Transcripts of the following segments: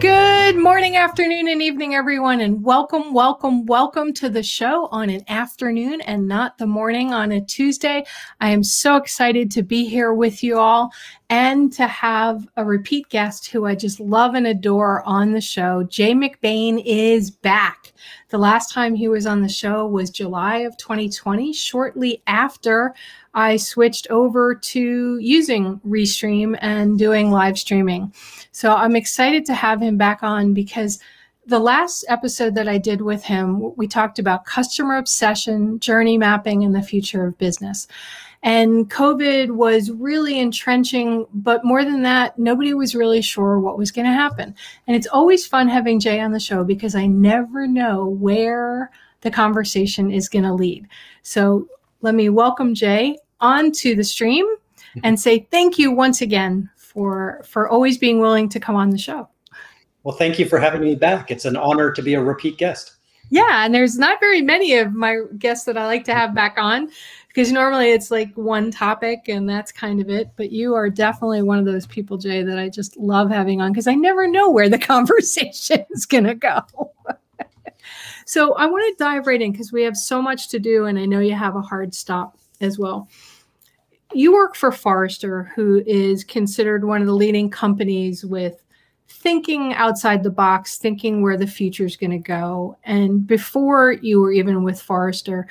Good morning, afternoon, and evening, everyone, and welcome, welcome, welcome to the show on an afternoon and not the morning on a Tuesday. I am so excited to be here with you all and to have a repeat guest who I just love and adore on the show. Jay McBain is back. The last time he was on the show was July of 2020, shortly after I switched over to using Restream and doing live streaming. So I'm excited to have him back on because the last episode that I did with him, we talked about customer obsession, journey mapping, and the future of business. And COVID was really entrenching, but more than that, nobody was really sure what was going to happen. And it's always fun having Jay on the show because I never know where the conversation is going to lead. So let me welcome Jay onto the stream and say thank you once again for for always being willing to come on the show. Well, thank you for having me back. It's an honor to be a repeat guest. Yeah, and there's not very many of my guests that I like to have back on because normally it's like one topic and that's kind of it. But you are definitely one of those people, Jay, that I just love having on because I never know where the conversation is going to go. so I want to dive right in because we have so much to do and I know you have a hard stop as well. You work for Forrester, who is considered one of the leading companies with thinking outside the box, thinking where the future is going to go. And before you were even with Forrester,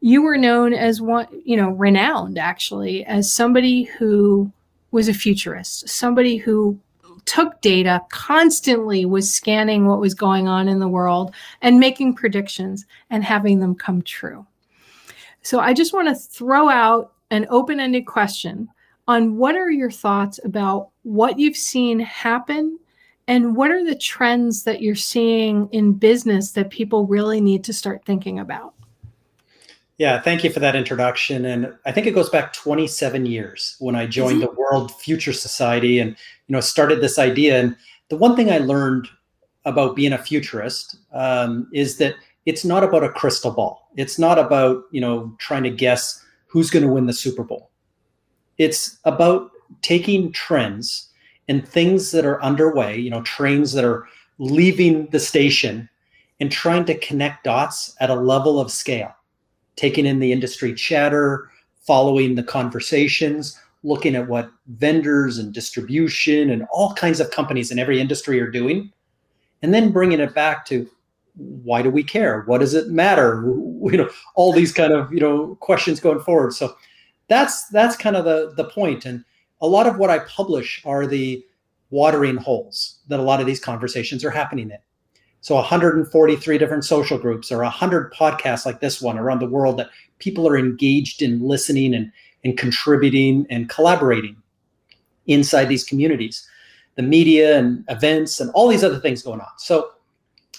you were known as one, you know, renowned actually as somebody who was a futurist, somebody who took data, constantly was scanning what was going on in the world and making predictions and having them come true. So I just want to throw out an open ended question on what are your thoughts about what you've seen happen and what are the trends that you're seeing in business that people really need to start thinking about? Yeah, thank you for that introduction. And I think it goes back 27 years when I joined the World Future Society and you know started this idea. And the one thing I learned about being a futurist um, is that it's not about a crystal ball. It's not about you know trying to guess who's going to win the Super Bowl. It's about taking trends and things that are underway, you know, trains that are leaving the station and trying to connect dots at a level of scale, taking in the industry chatter, following the conversations, looking at what vendors and distribution and all kinds of companies in every industry are doing, and then bringing it back to why do we care? What does it matter? You know, all these kind of you know questions going forward. So that's that's kind of the the point. And a lot of what I publish are the watering holes that a lot of these conversations are happening in. So 143 different social groups or 100 podcasts like this one around the world that people are engaged in listening and, and contributing and collaborating inside these communities. The media and events and all these other things going on. So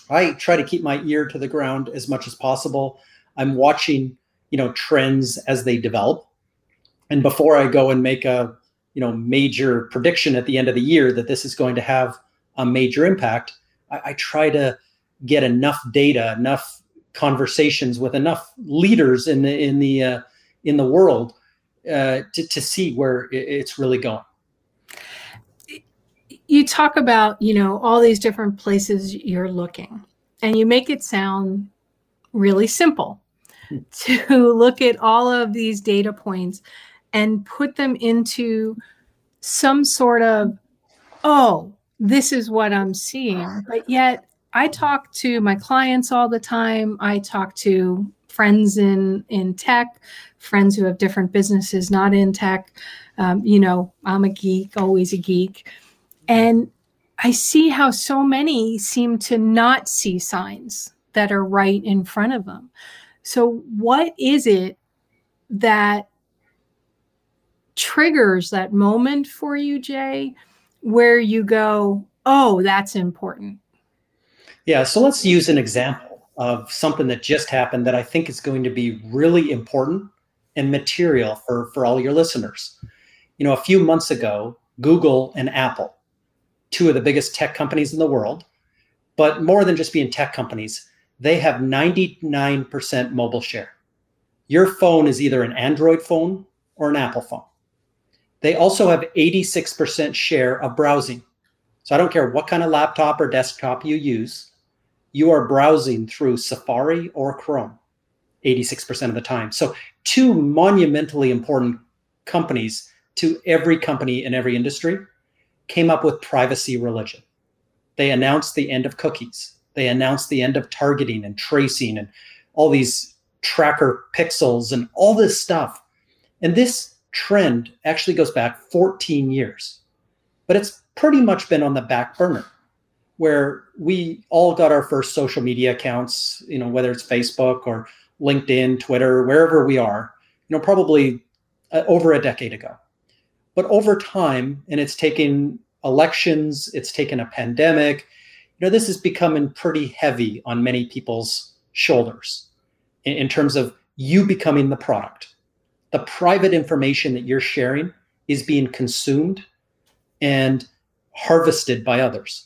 I try to keep my ear to the ground as much as possible. I'm watching, you know, trends as they develop. And before I go and make a you know major prediction at the end of the year that this is going to have a major impact i, I try to get enough data enough conversations with enough leaders in the in the uh, in the world uh, to, to see where it's really going you talk about you know all these different places you're looking and you make it sound really simple to look at all of these data points and put them into some sort of, oh, this is what I'm seeing. But yet I talk to my clients all the time. I talk to friends in in tech, friends who have different businesses not in tech. Um, you know, I'm a geek, always a geek, and I see how so many seem to not see signs that are right in front of them. So, what is it that triggers that moment for you, Jay, where you go, oh, that's important? Yeah, so let's use an example of something that just happened that I think is going to be really important and material for, for all your listeners. You know, a few months ago, Google and Apple two of the biggest tech companies in the world. But more than just being tech companies, they have 99% mobile share. Your phone is either an Android phone or an Apple phone. They also have 86% share of browsing. So I don't care what kind of laptop or desktop you use, you are browsing through Safari or Chrome 86% of the time. So two monumentally important companies to every company in every industry came up with privacy religion. They announced the end of cookies. They announced the end of targeting and tracing and all these tracker pixels and all this stuff. And this trend actually goes back 14 years, but it's pretty much been on the back burner where we all got our first social media accounts, you know, whether it's Facebook or LinkedIn, Twitter, wherever we are, you know, probably uh, over a decade ago. But over time, and it's taken elections, it's taken a pandemic, you know, this is becoming pretty heavy on many people's shoulders in, in terms of you becoming the product. The private information that you're sharing is being consumed and harvested by others.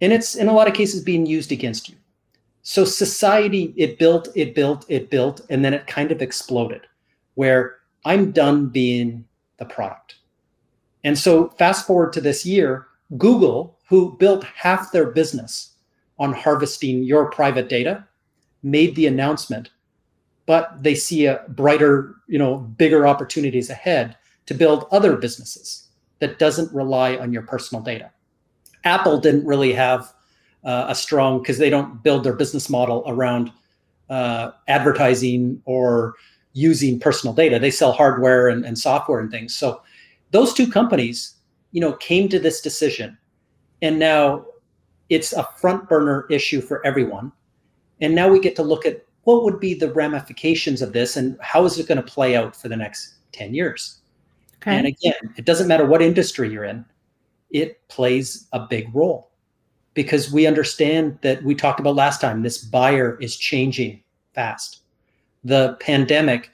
And it's in a lot of cases being used against you. So society, it built, it built, it built, and then it kind of exploded where I'm done being the product. And so, fast forward to this year, Google, who built half their business on harvesting your private data, made the announcement, but they see a brighter, you know, bigger opportunities ahead to build other businesses that doesn't rely on your personal data. Apple didn't really have uh, a strong because they don't build their business model around uh, advertising or using personal data. They sell hardware and, and software and things. So those two companies, you know, came to this decision, and now it's a front burner issue for everyone. And now we get to look at what would be the ramifications of this and how is it going to play out for the next 10 years. Okay. And again, it doesn't matter what industry you're in, it plays a big role because we understand that we talked about last time this buyer is changing fast. The pandemic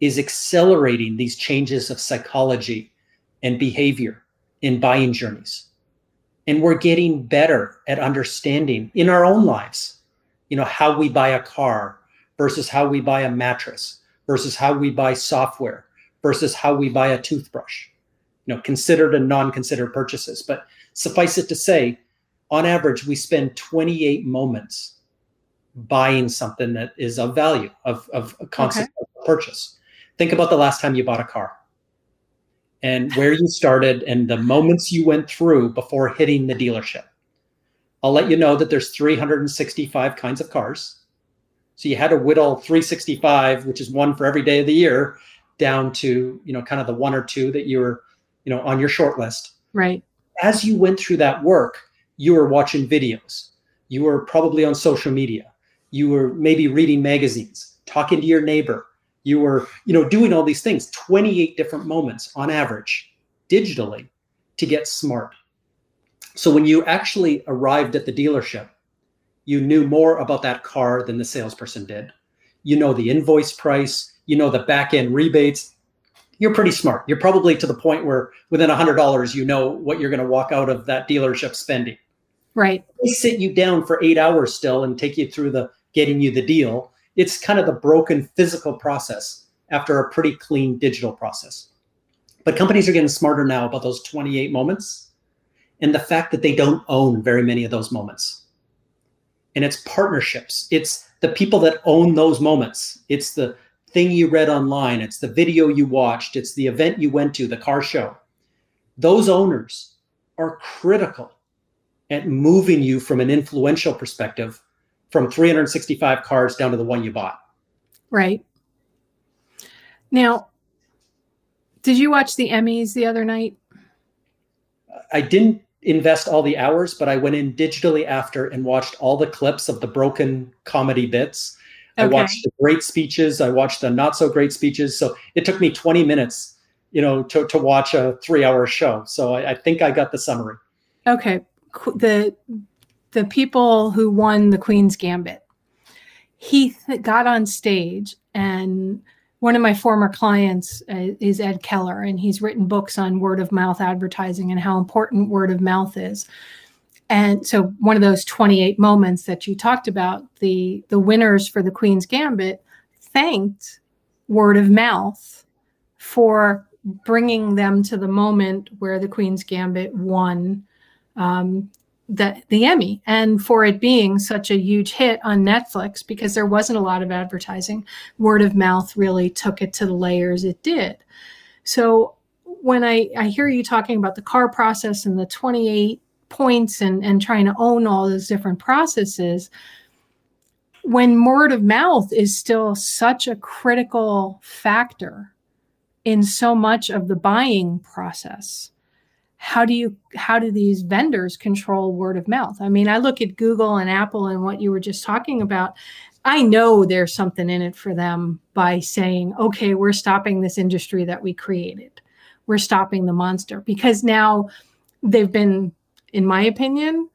is accelerating these changes of psychology and behavior in buying journeys. And we're getting better at understanding in our own lives, you know, how we buy a car versus how we buy a mattress versus how we buy software versus how we buy a toothbrush. You know, considered and non-considered purchases. But suffice it to say, on average, we spend 28 moments buying something that is of value, of, of a concept okay. of purchase. Think about the last time you bought a car and where you started and the moments you went through before hitting the dealership. I'll let you know that there's 365 kinds of cars. So you had to whittle 365, which is one for every day of the year, down to, you know, kind of the one or two that you were, you know, on your short list. Right. As you went through that work, you were watching videos. You were probably on social media. You were maybe reading magazines, talking to your neighbor, you were you know doing all these things 28 different moments on average digitally to get smart. So when you actually arrived at the dealership you knew more about that car than the salesperson did. You know the invoice price you know the back end rebates. You're pretty smart. You're probably to the point where within $100 you know what you're going to walk out of that dealership spending. Right. They sit you down for eight hours still and take you through the getting you the deal it's kind of the broken physical process after a pretty clean digital process. But companies are getting smarter now about those 28 moments and the fact that they don't own very many of those moments. And it's partnerships. It's the people that own those moments. It's the thing you read online. It's the video you watched. It's the event you went to, the car show. Those owners are critical at moving you from an influential perspective from 365 cars down to the one you bought. Right. Now, did you watch the Emmys the other night? I didn't invest all the hours, but I went in digitally after and watched all the clips of the broken comedy bits. Okay. I watched the great speeches. I watched the not so great speeches. So it took me 20 minutes, you know, to, to watch a three hour show. So I, I think I got the summary. Okay. The the people who won the Queen's Gambit. He got on stage and one of my former clients uh, is Ed Keller, and he's written books on word of mouth advertising and how important word of mouth is. And so, one of those 28 moments that you talked about, the the winners for the Queen's Gambit thanked word of mouth for bringing them to the moment where the Queen's Gambit won um, the the Emmy and for it being such a huge hit on Netflix because there wasn't a lot of advertising. Word of mouth really took it to the layers it did. So when I, I hear you talking about the CAR process and the 28 points and, and trying to own all those different processes, when word of mouth is still such a critical factor in so much of the buying process how do you how do these vendors control word of mouth? I mean i look at google and apple and what you were just talking about. I know there's something in it for them by saying okay we're stopping this industry that we created. We're stopping the monster. Because now they've been in my opinion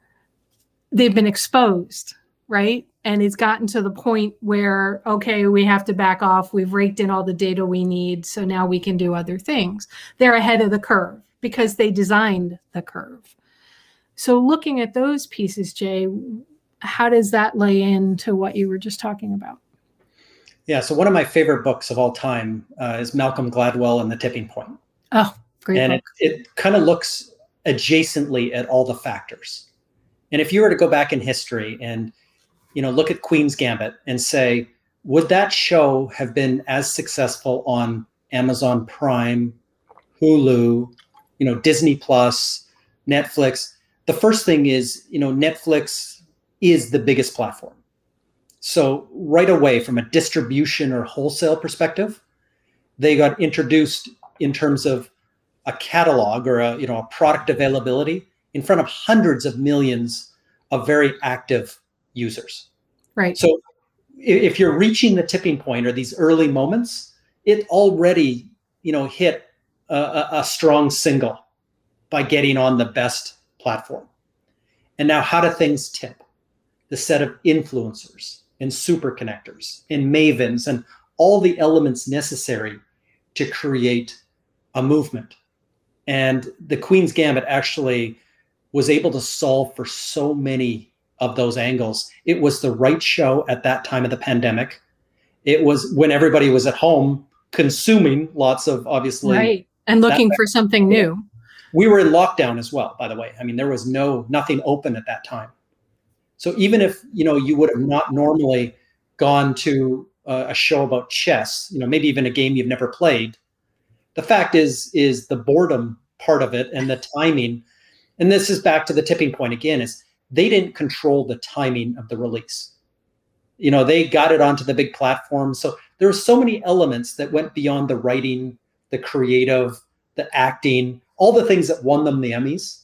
they've been exposed right? And it's gotten to the point where okay we have to back off. We've raked in all the data we need so now we can do other things. They're ahead of the curve because they designed the curve. So, looking at those pieces, Jay, how does that lay into what you were just talking about? Yeah, so one of my favorite books of all time uh, is Malcolm Gladwell and the Tipping Point. Oh, great. And book. it, it kind of looks adjacently at all the factors. And if you were to go back in history and you know look at Queen's Gambit and say, would that show have been as successful on Amazon Prime, Hulu, you know disney plus netflix. The first thing is you know netflix is the biggest platform. So right away from a distribution or wholesale perspective they got introduced in terms of a catalog or a you know a product availability in front of hundreds of millions of very active users. Right. So if you're reaching the tipping point or these early moments it already you know hit a, a strong single by getting on the best platform. And now, how do things tip? The set of influencers and super connectors and mavens and all the elements necessary to create a movement. And the Queen's Gambit actually was able to solve for so many of those angles. It was the right show at that time of the pandemic. It was when everybody was at home consuming lots of obviously right and looking for something new. We were in lockdown as well by the way. I mean there was no nothing open at that time. So even if you know you would have not normally gone to a, a show about chess you know maybe even a game you've never played the fact is is the boredom part of it and the timing and this is back to the tipping point again is they didn't control the timing of the release. You know they got it onto the big platform. So there were so many elements that went beyond the writing the creative, the acting, all the things that won them the Emmys.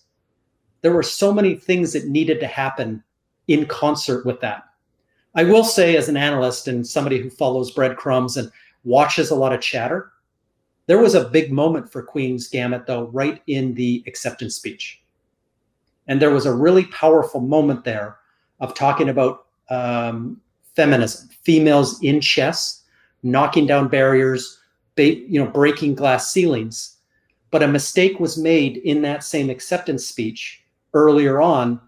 There were so many things that needed to happen in concert with that. I will say, as an analyst and somebody who follows breadcrumbs and watches a lot of chatter, there was a big moment for Queen's Gambit, though, right in the acceptance speech. And there was a really powerful moment there of talking about um, feminism, females in chess, knocking down barriers, you know, breaking glass ceilings. But a mistake was made in that same acceptance speech earlier on,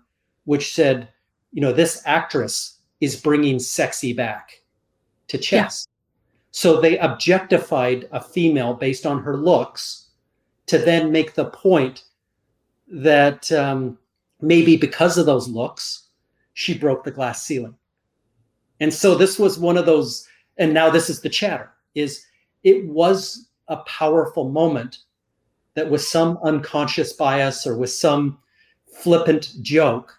which said, you know, this actress is bringing sexy back to chess. Yeah. So they objectified a female based on her looks to then make the point that um, maybe because of those looks, she broke the glass ceiling. And so this was one of those, and now this is the chatter is it was a powerful moment that with some unconscious bias or with some flippant joke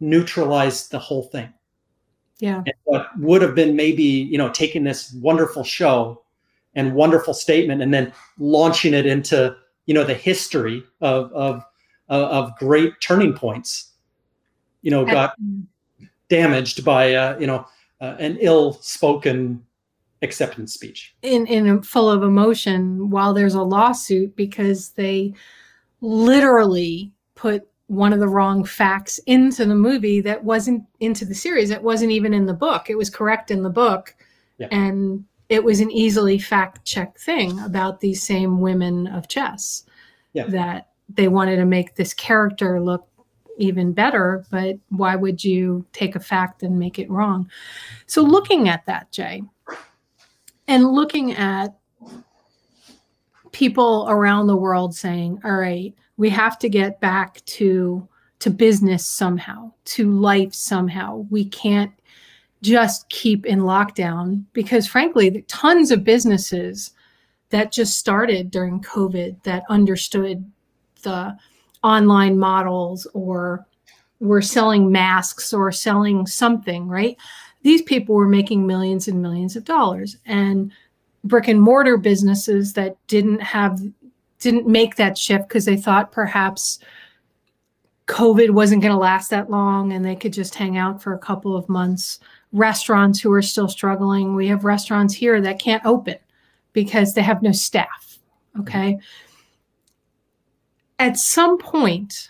neutralized the whole thing. Yeah. And what would have been maybe, you know, taking this wonderful show and wonderful statement and then launching it into, you know, the history of of of great turning points, you know, got damaged by uh, you know, uh, an ill-spoken acceptance speech in in full of emotion while there's a lawsuit because they literally put one of the wrong facts into the movie that wasn't into the series it wasn't even in the book it was correct in the book yeah. and it was an easily fact check thing about these same women of chess Yeah. that they wanted to make this character look even better, but why would you take a fact and make it wrong? So, looking at that, Jay, and looking at people around the world saying, all right, we have to get back to to business somehow, to life somehow. We can't just keep in lockdown because frankly, tons of businesses that just started during COVID that understood the online models or were selling masks or selling something, right? These people were making millions and millions of dollars. And brick and mortar businesses that didn't have didn't make that shift because they thought perhaps COVID wasn't going to last that long and they could just hang out for a couple of months. Restaurants who are still struggling. We have restaurants here that can't open because they have no staff. Okay. At some point,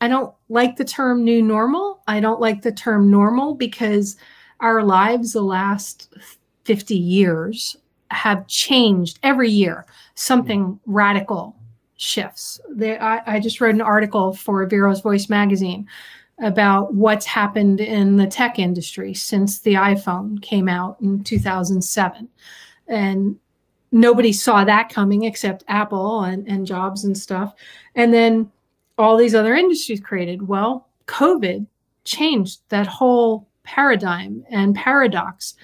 I don't like the term new normal. I don't like the term normal because our lives the last 50 years have changed every year. Something radical shifts. They, I, I just wrote an article for Vero's Voice magazine about what's happened in the tech industry since the iPhone came out in 2007. And nobody saw that coming except Apple and, and Jobs and stuff. And then all these other industries created. Well, COVID changed that whole paradigm and paradox.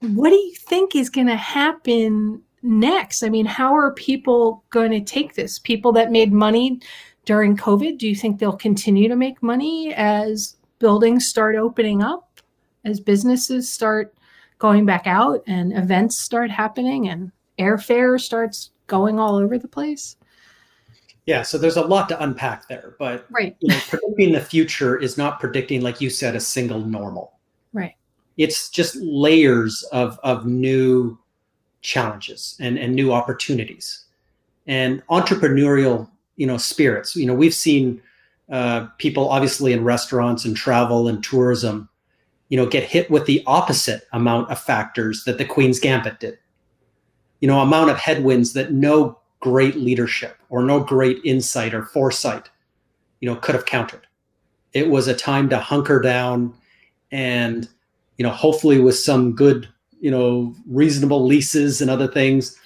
What do you think is going to happen next? I mean, how are people going to take this? People that made money during COVID, do you think they'll continue to make money as buildings start opening up, as businesses start going back out and events start happening and airfare starts going all over the place? Yeah, so there's a lot to unpack there, but right. you know, predicting the future is not predicting, like you said, a single normal. Right. It's just layers of of new challenges and, and new opportunities and entrepreneurial you know spirits you know we've seen uh, people obviously in restaurants and travel and tourism you know get hit with the opposite amount of factors that the queen's gambit did you know amount of headwinds that no great leadership or no great insight or foresight you know could have countered. It was a time to hunker down and you know hopefully with some good you know reasonable leases and other things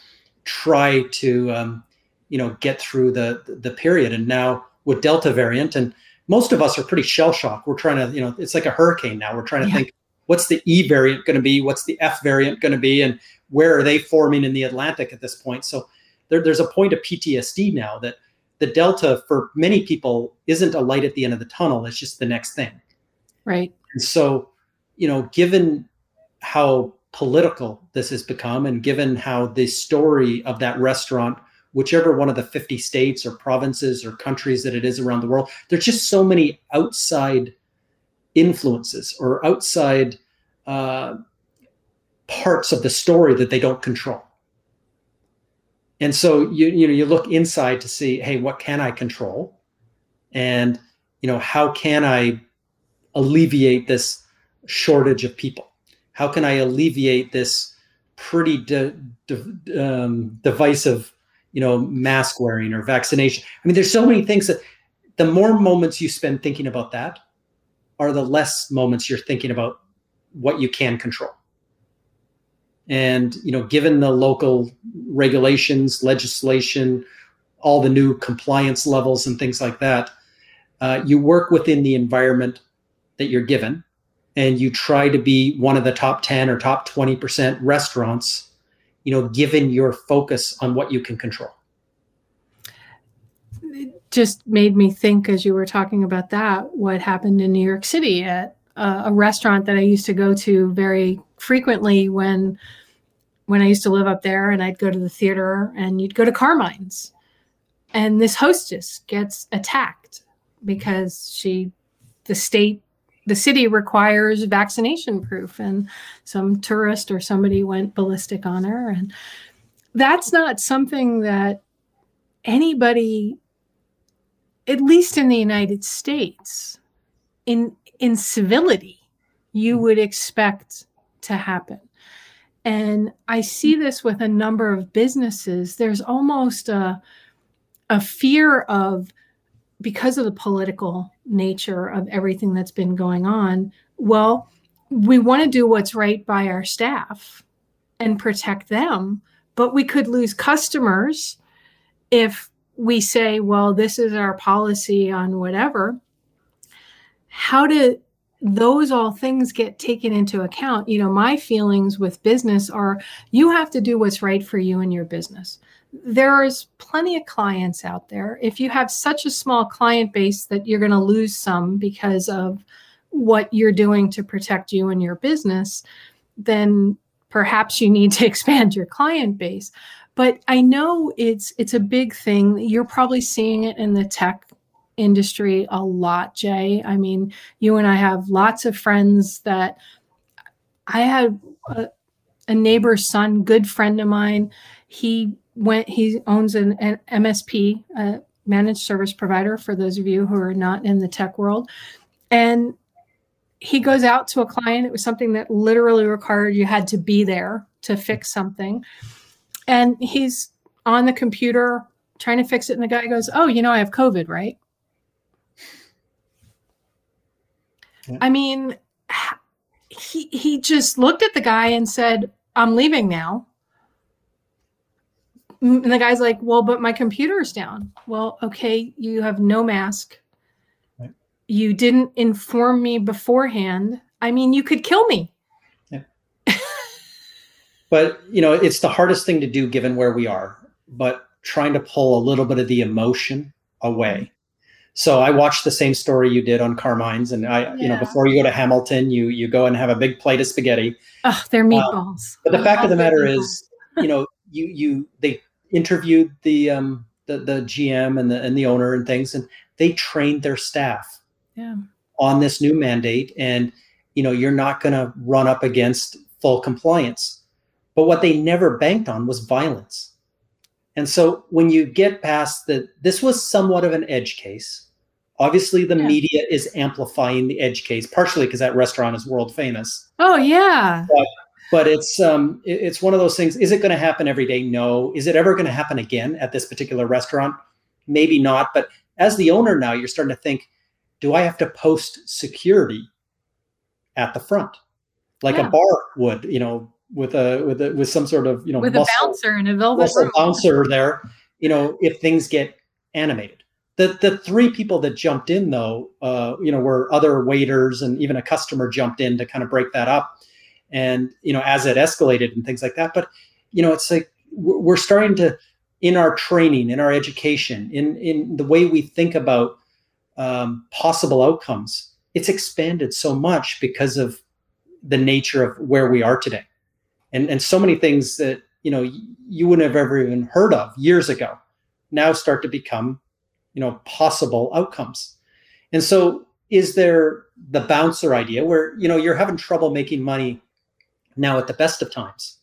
try to um, you know get through the the period. And now with delta variant and most of us are pretty shell shocked. We're trying to you know it's like a hurricane now. We're trying to yeah. think what's the e variant going to be? What's the f variant going to be? And where are they forming in the atlantic at this point? So there, there's a point of ptsd now that the delta for many people isn't a light at the end of the tunnel it's just the next thing. Right. And so you know given how political this has become and given how the story of that restaurant whichever one of the 50 states or provinces or countries that it is around the world there's just so many outside influences or outside uh, parts of the story that they don't control and so you you know you look inside to see hey what can i control and you know how can i alleviate this shortage of people how can I alleviate this pretty de- de- um, divisive, you know, mask wearing or vaccination? I mean, there's so many things that the more moments you spend thinking about that are the less moments you're thinking about what you can control. And, you know, given the local regulations, legislation, all the new compliance levels and things like that, uh, you work within the environment that you're given and you try to be one of the top 10 or top 20% restaurants, you know, given your focus on what you can control. It just made me think as you were talking about that, what happened in New York City at a, a restaurant that I used to go to very frequently when when I used to live up there and I'd go to the theater and you'd go to Carmine's and this hostess gets attacked because she the state the city requires vaccination proof. And some tourist or somebody went ballistic on her. And that's not something that anybody at least in the united states in in civility you would expect to happen And I see this with a number of businesses. There's almost a, a fear of, because of the political nature of everything that's been going on, well, we want to do what's right by our staff and protect them, but we could lose customers if we say, well, this is our policy on whatever. How do those all things get taken into account? You know, my feelings with business are you have to do what's right for you and your business. There's plenty of clients out there. If you have such a small client base that you're going to lose some because of what you're doing to protect you and your business, then perhaps you need to expand your client base. But I know it's it's a big thing. You're probably seeing it in the tech industry a lot, Jay. I mean, you and I have lots of friends that I had a, a neighbor's son, good friend of mine. He went, he owns an, an MSP, a managed service provider, for those of you who are not in the tech world. And he goes out to a client. It was something that literally required you had to be there to fix something. And he's on the computer trying to fix it. And the guy goes, Oh, you know, I have COVID, right? Yeah. I mean, he, he just looked at the guy and said, I'm leaving now. And the guy's like, Well, but my computer's down. Well, okay, you have no mask you didn't inform me beforehand. I mean, you could kill me. Yeah. but, you know, it's the hardest thing to do given where we are, but trying to pull a little bit of the emotion away. Mm-hmm. So I watched the same story you did on Carmine's, and I, yeah. you know, before you go to Hamilton, you you go and have a big plate of spaghetti. Oh, they're um, meatballs. but the fact of the matter is, you know, you you they interviewed the um the the GM and the and the owner and things, and they trained their staff yeah. on this new mandate and you know you're not going to run up against full compliance but what they never banked on was violence and so when you get past that this was somewhat of an edge case obviously the yeah. media is amplifying the edge case partially because that restaurant is world famous. Oh yeah. But, but it's um it, it's one of those things is it going to happen every day? No. Is it ever going to happen again at this particular restaurant? Maybe not but as the owner now you're starting to think do I have to post security at the front, like yeah. a bar would, you know, with a with a with some sort of you know with muscle, a bouncer and a velvet bouncer there, you know, if things get animated. The the three people that jumped in though, uh, you know, were other waiters and even a customer jumped in to kind of break that up, and you know, as it escalated and things like that. But you know, it's like we're starting to in our training, in our education, in in the way we think about um, possible outcomes, it's expanded so much because of the nature of where we are today, and and so many things that you know you wouldn't have ever even heard of years ago now start to become you know possible outcomes. And so is there the bouncer idea where you know you're having trouble making money now at the best of times?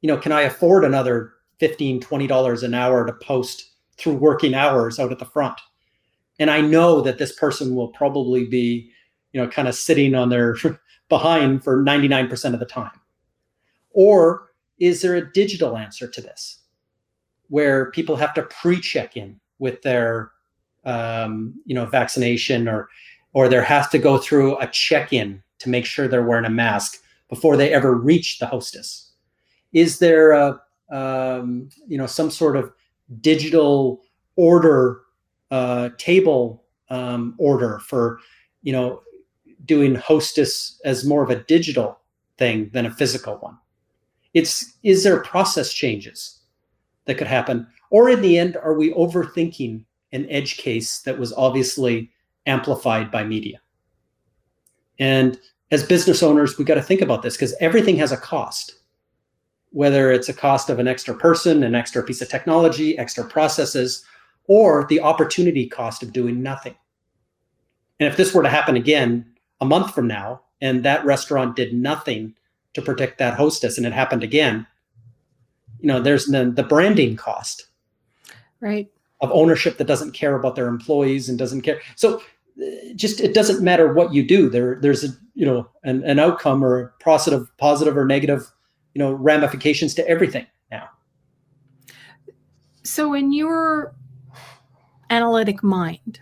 You know can i afford another 15 20 dollars an hour to post through working hours out at the front? And i know that this person will probably be you know kind of sitting on their behind for 99% of the time. Or is there a digital answer to this where people have to pre-check in with their um, you know vaccination or or there has to go through a check-in to make sure they're wearing a mask before they ever reach the hostess. Is there a um, you know some sort of digital order uh, table um, order for you know doing hostess as more of a digital thing than a physical one? It's is there process changes that could happen. Or in the end are we overthinking an edge case that was obviously amplified by media? And as business owners we got to think about this because everything has a cost. Whether it's a cost of an extra person an extra piece of technology extra processes or the opportunity cost of doing nothing. And if this were to happen again a month from now, and that restaurant did nothing to protect that hostess, and it happened again, you know, there's the, the branding cost, right, of ownership that doesn't care about their employees and doesn't care. So, uh, just it doesn't matter what you do. There, there's a you know an, an outcome or positive, positive or negative, you you know ramifications to everything now. So, in your analytic mind,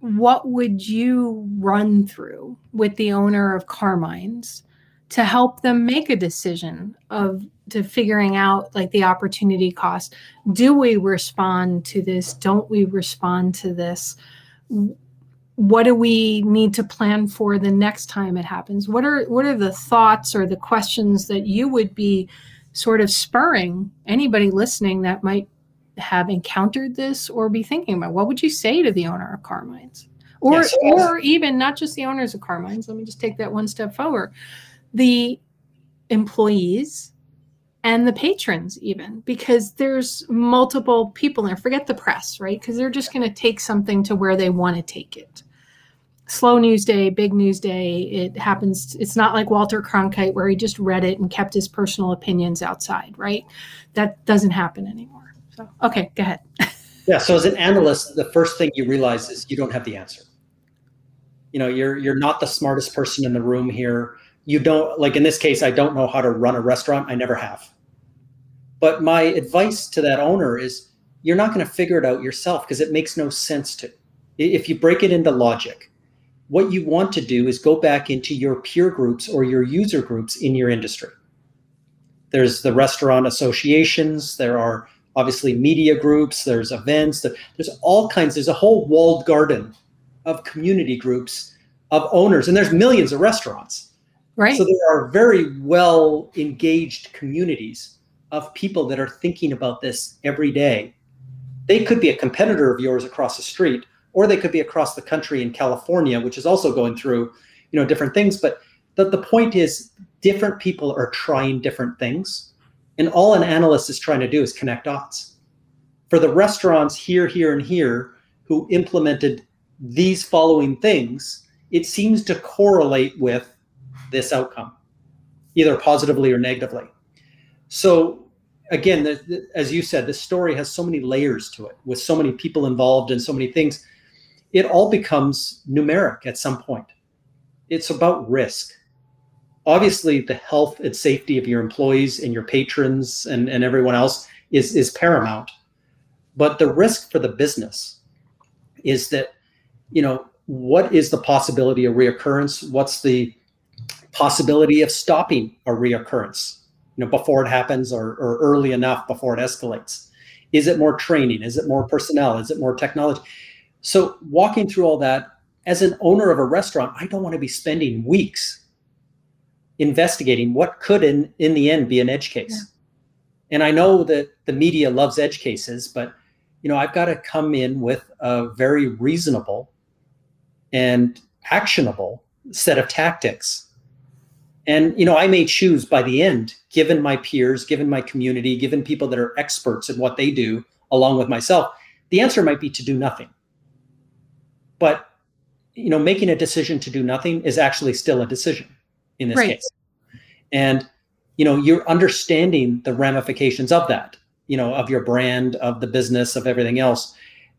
what would you run through with the owner of Carmine's to help them make a decision of to figuring out like the opportunity cost? Do we respond to this? Don't we respond to this? What do we need to plan for the next time it happens? What are what are the thoughts or the questions that you would be sort of spurring anybody listening that might have encountered this or be thinking about what would you say to the owner of Carmine's? Or yes, or even not just the owners of Carmine's. Let me just take that one step forward. The employees and the patrons even because there's multiple people there forget the press right because they're just going to take something to where they want to take it slow news day big news day it happens it's not like walter cronkite where he just read it and kept his personal opinions outside right that doesn't happen anymore so, okay, go ahead. yeah. So as an analyst, the first thing you realize is you don't have the answer. You know, you're you're not the smartest person in the room here. You don't like in this case, I don't know how to run a restaurant. I never have. But my advice to that owner is you're not going to figure it out yourself because it makes no sense to. If you break it into logic, what you want to do is go back into your peer groups or your user groups in your industry. There's the restaurant associations, there are obviously media groups, there's events, there's all kinds, there's a whole walled garden of community groups of owners, and there's millions of restaurants. Right. So there are very well engaged communities of people that are thinking about this every day. They could be a competitor of yours across the street, or they could be across the country in California, which is also going through, you know, different things. But the, the point is different people are trying different things and all an analyst is trying to do is connect dots. For the restaurants here, here, and here who implemented these following things, it seems to correlate with this outcome, either positively or negatively. So, again, the, the, as you said, this story has so many layers to it with so many people involved and so many things. It all becomes numeric at some point. It's about risk obviously the health and safety of your employees and your patrons and, and everyone else is, is paramount. But the risk for the business is that, you know, what is the possibility of reoccurrence? What's the possibility of stopping a reoccurrence, you know, before it happens or, or early enough before it escalates? Is it more training? Is it more personnel? Is it more technology? So walking through all that as an owner of a restaurant, I don't want to be spending weeks investigating what could in in the end be an edge case. Yeah. And I know that the media loves edge cases, but you know, I've got to come in with a very reasonable and actionable set of tactics. And you know, I may choose by the end, given my peers, given my community, given people that are experts in what they do, along with myself, the answer might be to do nothing. But you know, making a decision to do nothing is actually still a decision in this right. case. And you know, you're understanding the ramifications of that, you know, of your brand, of the business, of everything else.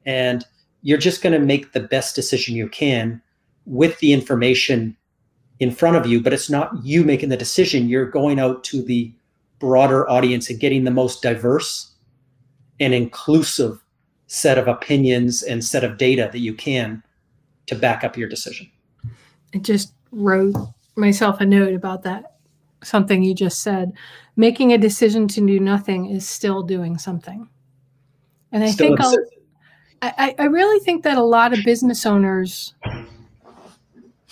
And you're just going to make the best decision you can with the information in front of you, but it's not you making the decision. You're going out to the broader audience and getting the most diverse and inclusive set of opinions and set of data that you can to back up your decision. I just wrote myself a note about that something you just said making a decision to do nothing is still doing something and i still think I, I really think that a lot of business owners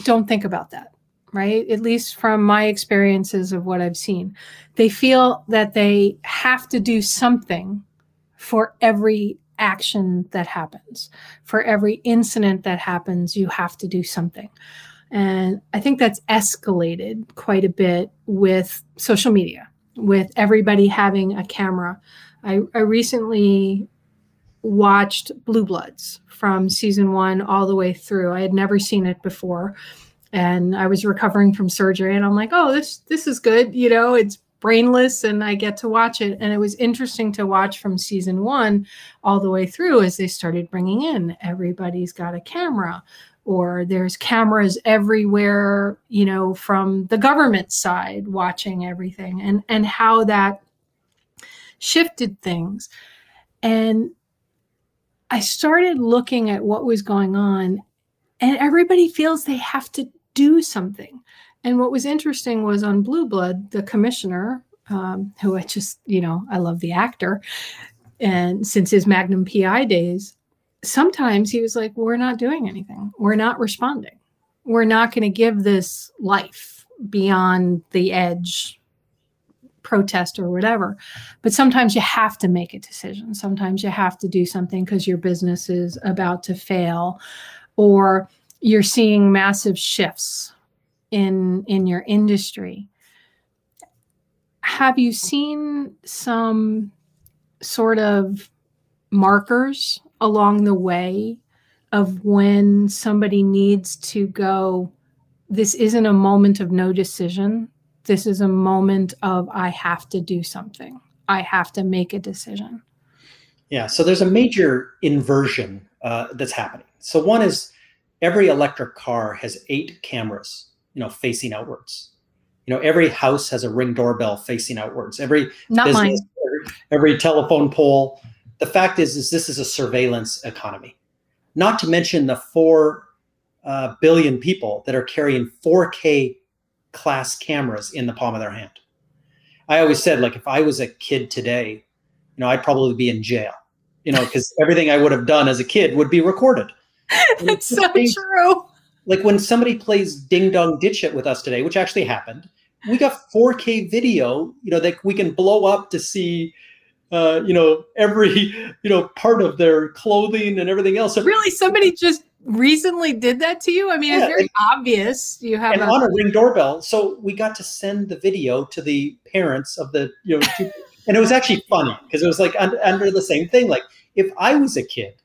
don't think about that right at least from my experiences of what i've seen they feel that they have to do something for every action that happens for every incident that happens you have to do something and I think that's escalated quite a bit with social media, with everybody having a camera. I, I recently watched Blue Bloods from season one all the way through. I had never seen it before. And I was recovering from surgery and I'm like, oh, this this is good. You know, it's brainless and I get to watch it. And it was interesting to watch from season one all the way through as they started bringing in everybody's got a camera or there's cameras everywhere, you know, from the government side watching everything and, and how that shifted things. And I started looking at what was going on, and everybody feels they have to do something. And what was interesting was on Blue Blood, the commissioner, um, who I just, you know, I love the actor, and since his Magnum PI days, sometimes he was like, We're not doing anything, we're not responding, we're not going to give this life beyond the edge protest or whatever. But sometimes you have to make a decision. Sometimes you have to do something because your business is about to fail or you're seeing massive shifts in in your industry. Have you seen some sort of markers along the way of when somebody needs to go this isn't a moment of no decision this is a moment of I have to do something. I have to make a decision. Yeah. So there's a major inversion uh, that's happening. So one is every electric car has eight cameras, you know, facing outwards. You know, every house has a ring doorbell facing outwards. Every not business. Every, every telephone pole. The fact is, is this is a surveillance economy. Not to mention the four uh, billion people that are carrying 4K class cameras in the palm of their hand. I always said, like, if I was a kid today, you know, I'd probably be in jail, you know, because everything I would have done as a kid would be recorded. That's so true. Like when somebody plays Ding Dong Ditch It with us today, which actually happened, we got 4K video, you know, that we can blow up to see, uh, you know, every, you know, part of their clothing and everything else. Really, somebody just recently did that to you? I mean, yeah, it's very and, obvious. You have and a- on a ring doorbell. So we got to send the video to the parents of the you know, two, and it was actually funny because it was like under, under, the same thing. Like if I was a kid,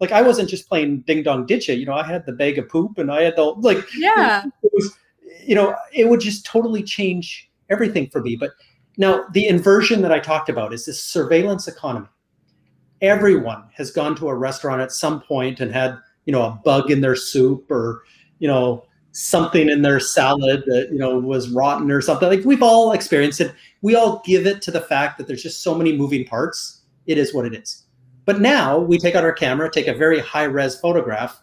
like I wasn't just playing ding dong ditch it. You know, I had the bag of poop and I had the like. Yeah. It was, you know, it would just totally change everything for me. But now the inversion that I talked about is this surveillance economy. Everyone has gone to a restaurant at some point and had you know a bug in their soup or you know something in their salad that you know was rotten or something like we've all experienced it we all give it to the fact that there's just so many moving parts it is what it is but now we take out our camera take a very high res photograph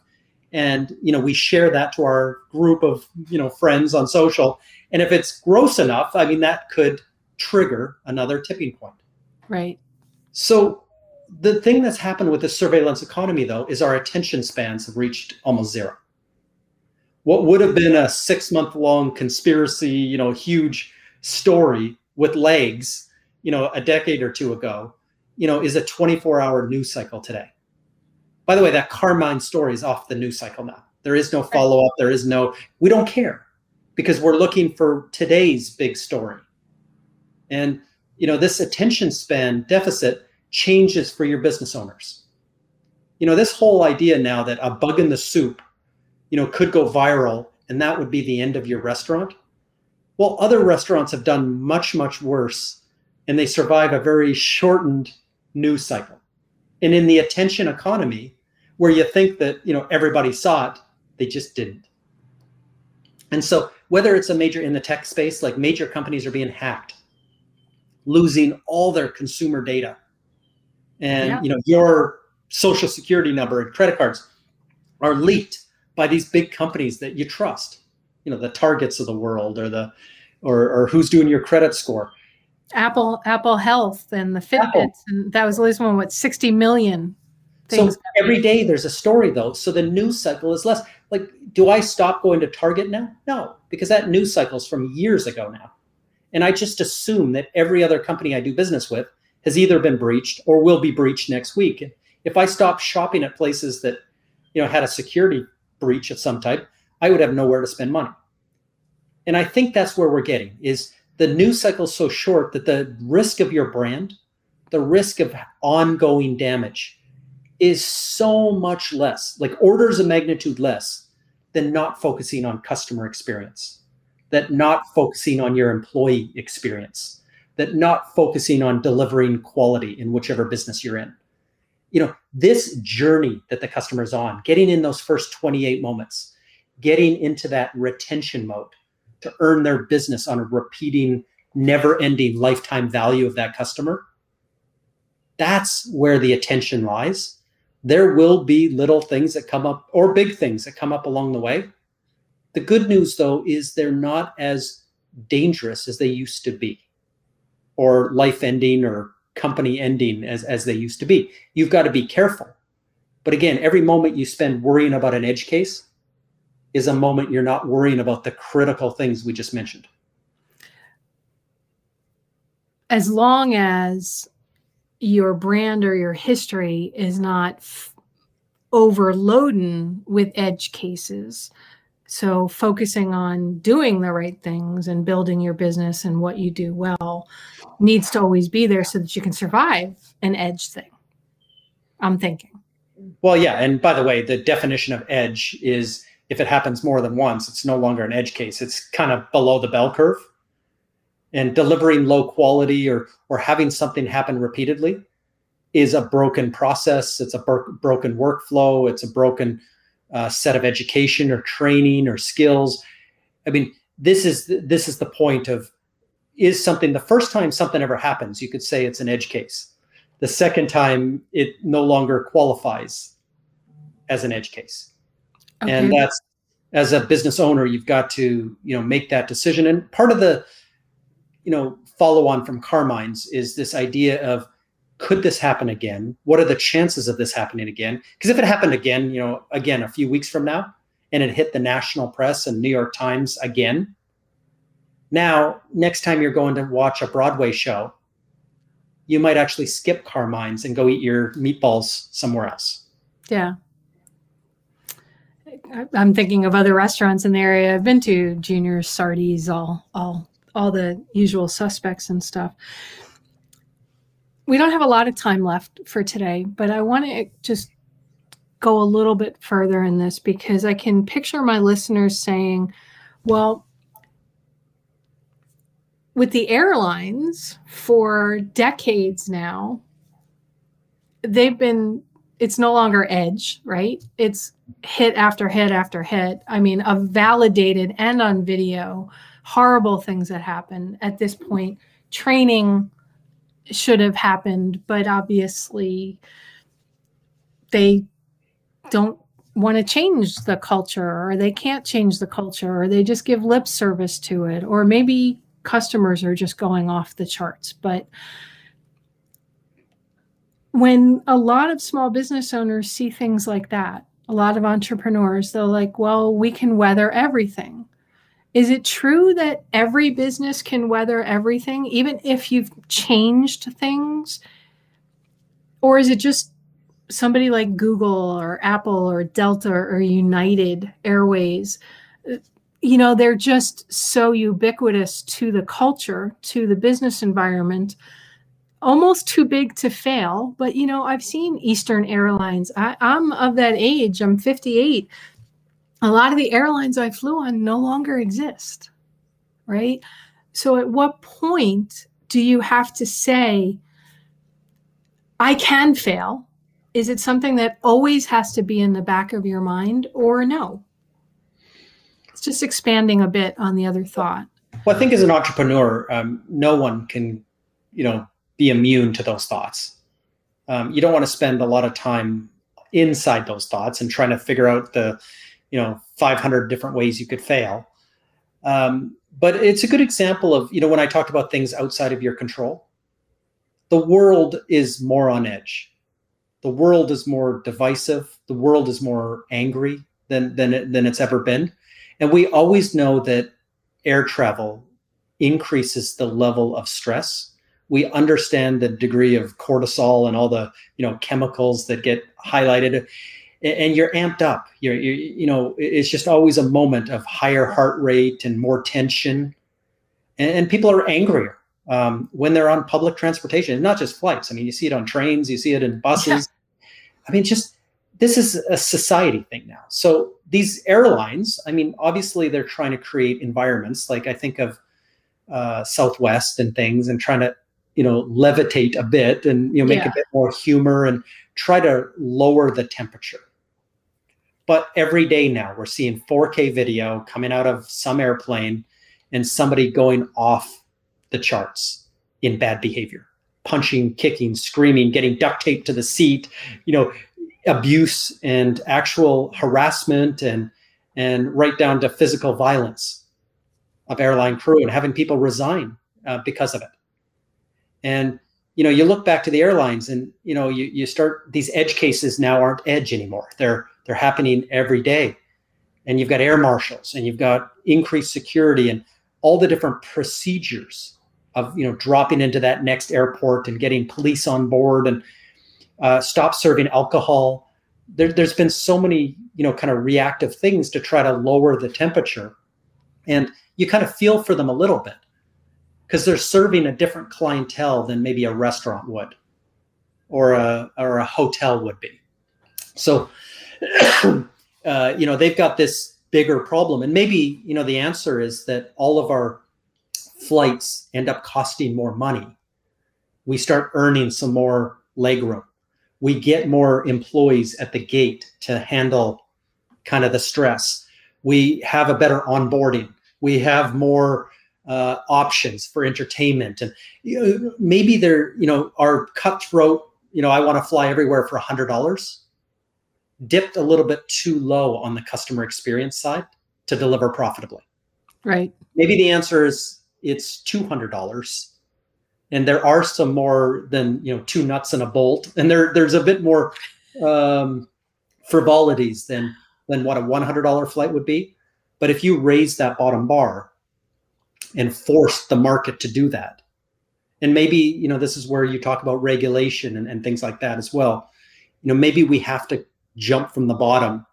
and you know we share that to our group of you know friends on social. And if it's gross enough i mean that could trigger another tipping point. Right. So the thing that's happened with the surveillance economy, though, is our attention spans have reached almost zero. What would have been a six month long conspiracy, you know, huge story with legs, you know, a decade or two ago, you know, is a 24 hour news cycle today. By the way, that Carmine story is off the news cycle now. There is no follow up. There is no, we don't care because we're looking for today's big story. And, you know, this attention span deficit changes for your business owners. You know, this whole idea now that a bug in the soup, you know, could go viral and that would be the end of your restaurant. Well, other restaurants have done much, much worse and they survive a very shortened news cycle. And in the attention economy, where you think that, you know, everybody saw it, they just didn't. And so whether it's a major in the tech space, like major companies are being hacked, losing all their consumer data and yeah. you know your social security number and credit cards are leaked by these big companies that you trust you know the targets of the world or the or, or who's doing your credit score apple apple health and the fitbits apple. and that was the latest one what 60 million things so every day there's a story though so the news cycle is less like do i stop going to target now no because that news cycle is from years ago now and i just assume that every other company i do business with has either been breached or will be breached next week. If I stopped shopping at places that, you know, had a security breach of some type, I would have nowhere to spend money. And I think that's where we're getting is the news cycle is so short that the risk of your brand, the risk of ongoing damage is so much less, like orders of magnitude less than not focusing on customer experience, that not focusing on your employee experience, that not focusing on delivering quality in whichever business you're in. You know, this journey that the customer's on, getting in those first 28 moments, getting into that retention mode to earn their business on a repeating, never ending lifetime value of that customer. That's where the attention lies. There will be little things that come up or big things that come up along the way. The good news, though, is they're not as dangerous as they used to be, or life ending or company ending as, as they used to be. You've got to be careful. But again, every moment you spend worrying about an edge case is a moment you're not worrying about the critical things we just mentioned. As long as your brand or your history is not f- overloading with edge cases. So, focusing on doing the right things and building your business and what you do well needs to always be there so that you can survive an edge thing. I'm thinking. Well, yeah. And by the way, the definition of edge is if it happens more than once, it's no longer an edge case. It's kind of below the bell curve. And delivering low quality or or having something happen repeatedly is a broken process. It's a bro- broken workflow. It's a broken uh, set of education or training or skills. I mean, this is this is the point of is something the first time something ever happens, you could say it's an edge case. The second time, it no longer qualifies as an edge case. Okay. And that's as a business owner, you've got to, you know, make that decision. And part of the, you know, follow on from Carmine's is this idea of could this happen again? What are the chances of this happening again? Because if it happened again, you know, again a few weeks from now, and it hit the national press and New York Times again, now next time you're going to watch a Broadway show, you might actually skip Carmine's and go eat your meatballs somewhere else. Yeah. I'm thinking of other restaurants in the area. I've been to Junior Sardi's, all all all the usual suspects and stuff. We don't have a lot of time left for today, but I want to just go a little bit further in this because I can picture my listeners saying, well, with the airlines for decades now, they've been it's no longer edge, right? It's hit after hit after hit. I mean, a validated and on video, horrible things that happen at this point. Training should have happened, but obviously they don't want to change the culture or they can't change the culture or they just give lip service to it or maybe customers are just going off the charts but when a lot of small business owners see things like that, a lot of entrepreneurs, they're like, well, we can weather everything. Is it true that every business can weather everything, even if you've changed things? Or is it just somebody like Google or Apple or Delta or United Airways? You know, they're just so ubiquitous to the culture, to the business environment almost too big to fail. But you know, I've seen Eastern Airlines. I, I'm of that age. I'm 58. A lot of the airlines I flew on no longer exist, right? So, at what point do you have to say, I can fail? Is it something that always has to be in the back of your mind, or no? It's just expanding a bit on the other thought. Well, I think as an entrepreneur, um, no one can, you know, be immune to those thoughts. Um, you don't want to spend a lot of time inside those thoughts and trying to figure out the, you know, 500 different ways you could fail. Um, but it's a good example of, you know, when I talked about things outside of your control, the world is more on edge. The world is more divisive. The world is more angry than than it, than it's ever been, and we always know that air travel increases the level of stress we understand the degree of cortisol and all the you know chemicals that get highlighted. And you're amped up. You're, you're, you know it's just always a moment of higher heart rate and more tension. And, and people are angrier um, when they're on public transportation not just flights. I mean you see it on trains you see it in buses. Yeah. i mean just this is a society thing now. So these airlines i mean obviously they're trying to create environments. Like i think of uh, Southwest and things, and trying to you know levitate a bit and you know make Yeah. a bit more humor and try to lower the temperature. But every day now we're seeing 4K video coming out of some airplane and somebody going off the charts in bad behavior, punching, kicking, screaming, getting duct taped to the seat, you know, abuse and actual harassment and and right down to physical violence of airline crew and having people resign uh, because of it. And you know, you look back to the airlines and you know, you you start these edge cases now aren't edge anymore. They're they're happening every day. And you've got air marshals and you've got increased security and all the different procedures of you know dropping into that next airport and getting police on board and uh, stop serving alcohol. There, there's been so many you know kind of reactive things to try to lower the temperature, and you kind of feel for them a little bit because they're serving a different clientele than maybe a restaurant would or a or a hotel would be. So, uh, you know, they've got this bigger problem, and maybe you know the answer is that all of our flights end up costing more money. We start earning some more legroom. We get more employees at the gate to handle kind of the stress. We have a better onboarding. We have more uh, options for entertainment, and you know, maybe they're you know are cutthroat. You know, I want to fly everywhere for a hundred dollars. Dipped a little bit too low on the customer experience side to deliver profitably. Right. Maybe the answer is it's two hundred dollars, and there are some more than you know two nuts and a bolt, and there there's a bit more um, frivolities than than what a one hundred dollar flight would be. But if you raise that bottom bar and force the market to do that, and maybe you know this is where you talk about regulation and, and things like that as well. You know, maybe we have to jump from the bottom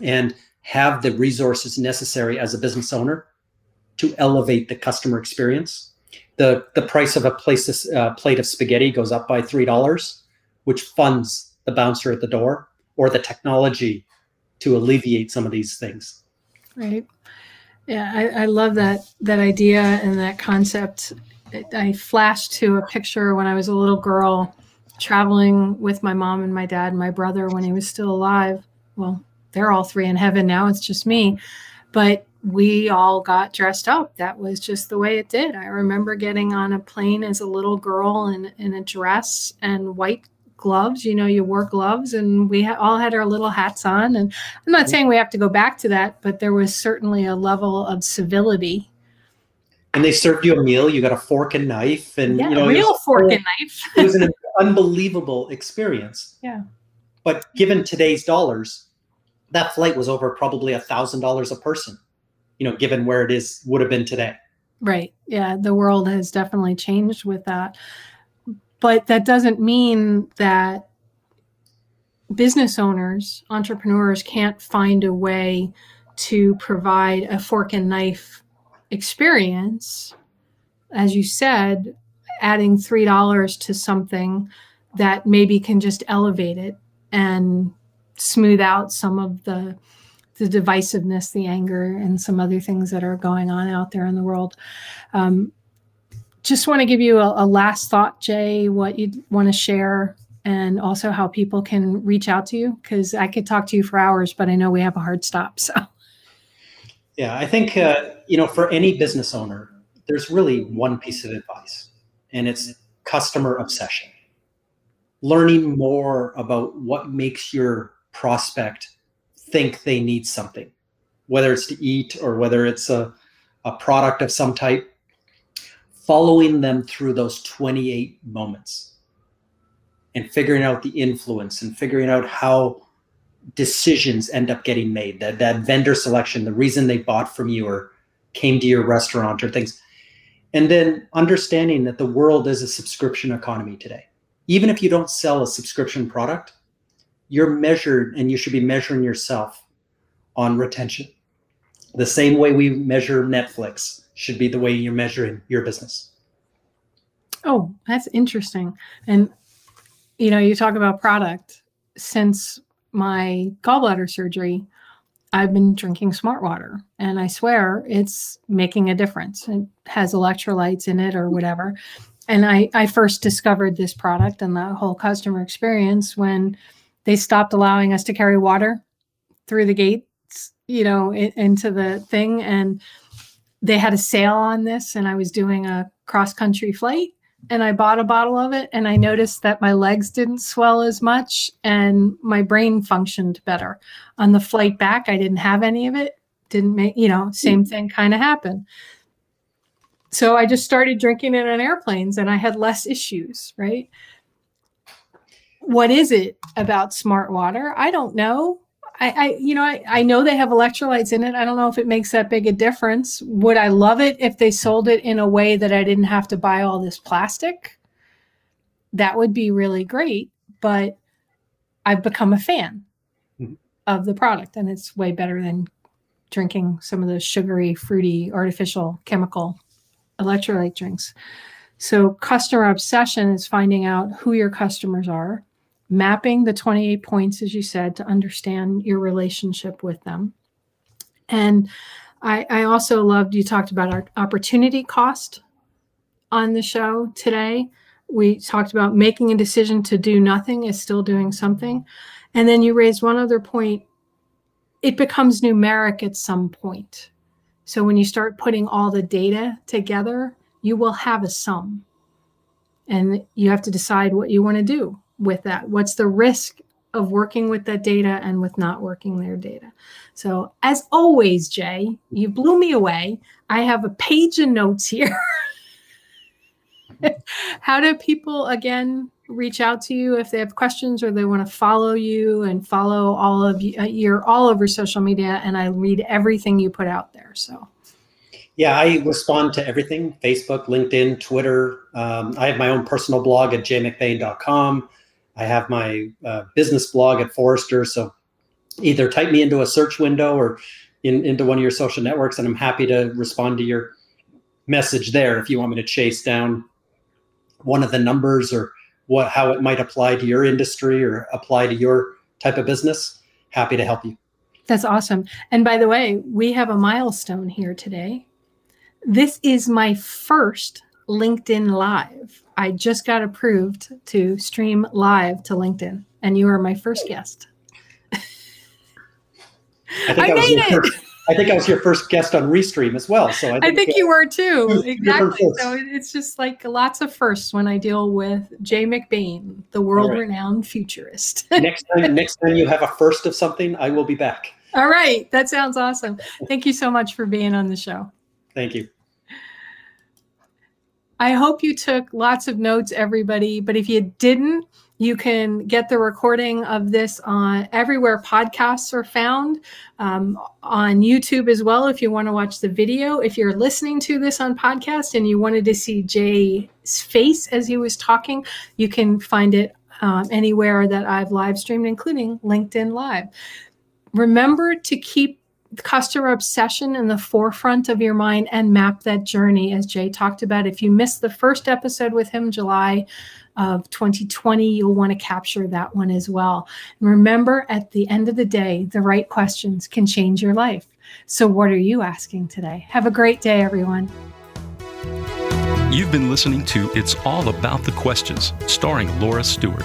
and have the resources necessary as a business owner to elevate the customer experience. The the price of a place, uh, plate of spaghetti goes up by three dollars, which funds the bouncer at the door or the technology to alleviate some of these things. Right. Yeah, I, I love that that idea and that concept. I flashed to a picture when I was a little girl traveling with my mom and my dad and my brother when he was still alive. Well, they're all three in heaven now. It's just me. But we all got dressed up. That was just the way it did. I remember getting on a plane as a little girl in, in a dress and white gloves. You know, you wore gloves, and we ha- all had our little hats on. And I'm not saying we have to go back to that, but there was certainly a level of civility. And they served you a meal. You got a fork and knife, and Yeah, you know real was- fork and knife. it was an unbelievable experience. Yeah. But given today's dollars, that flight was over probably a thousand dollars a person. You know, given where it is would have been today. Right. Yeah. The world has definitely changed with that. But that doesn't mean that business owners, entrepreneurs can't find a way to provide a fork and knife experience. As you said, adding $3 to something that maybe can just elevate it and smooth out some of the the divisiveness, the anger, and some other things that are going on out there in the world. Um, just want to give you a, a last thought, Jay, what you'd want to share, and also how people can reach out to you, because I could talk to you for hours, but I know we have a hard stop. So, Yeah, I think uh, you know for any business owner, there's really one piece of advice, and it's customer obsession. Learning more about what makes your prospect think they need something, whether it's to eat or whether it's a, a product of some type. Following them through those 28 moments and figuring out the influence and figuring out how decisions end up getting made that that vendor selection the reason they bought from you or came to your restaurant or things. And then understanding that the world is a subscription economy today. Even if you don't sell a subscription product you're measured and you should be measuring yourself on retention the same way we measure netflix should be the way you're measuring your business oh, that's interesting. And, you know, you talk about product. Since my gallbladder surgery, I've been drinking smart water and I swear it's making a difference. It has electrolytes in it or whatever. And I, I first discovered this product and the whole customer experience when they stopped allowing us to carry water through the you know, it, into the thing. And they had a sale on this, and I was doing a cross country flight and I bought a bottle of it and I noticed that my legs didn't swell as much and my brain functioned better. On the flight back, I didn't have any of it. Didn't make, you know, same thing kind of happened. So I just started drinking it on airplanes and I had less issues, right? What is it about smart water? I don't know. I, I you know, I, I know they have electrolytes in it. I don't know if it makes that big a difference. Would I love it if they sold it in a way that I didn't have to buy all this plastic? That would be really great. But I've become a fan mm-hmm. of the product, and it's way better than drinking some of the sugary, fruity, artificial, chemical electrolyte drinks. So, customer obsession is finding out who your customers are mapping the 28 points, as you said, to understand your relationship with them. And I, I also loved you talked about our opportunity cost on the show today. We talked about making a decision to do nothing is still doing something. And then you raised one other point. It becomes numeric at some point. So when you start putting all the data together, you will have a sum. And you have to decide what you want to do with that? What's the risk of working with that data and with not working their data? So, as always, Jay, you blew me away. I have a page of notes here. How do people, again, reach out to you if they have questions or they want to follow you and follow all of you? Uh, you're all over social media, and I read everything you put out there. So, yeah, I respond to everything Facebook, LinkedIn, Twitter. Um, I have my own personal blog at jmcbain.com. I have my uh, business blog at Forrester. So either type me into a search window or in, into one of your social networks, and I'm happy to respond to your message there if you want me to chase down one of the numbers or what how it might apply to your industry or apply to your type of business. Happy to help you. That's awesome. And by the way, we have a milestone here today. This is my first LinkedIn Live. I just got approved to stream live to LinkedIn, and you are my first guest. I, think I, I made it. First, I think I was your first guest on Restream as well. So I think, I think you were too. Exactly. So it's just like lots of firsts when I deal with Jay McBain, the world-renowned right. futurist. next time, next time you have a first of something, I will be back. All right, that sounds awesome. Thank you so much for being on the show. Thank you. I hope you took lots of notes, everybody. But if you didn't, you can get the recording of this on everywhere podcasts are found, um, on YouTube as well. If you want to watch the video, if you're listening to this on podcast and you wanted to see Jay's face as he was talking, you can find it um, anywhere that I've live streamed, including LinkedIn Live. Remember to keep customer obsession in the forefront of your mind and map that journey as Jay talked about. If you missed the first episode with him, July of 2020, you'll want to capture that one as well. And remember, at the end of the day, the right questions can change your life. So, what are you asking today? Have a great day, everyone. You've been listening to It's All About the Questions, starring Laura Stewart.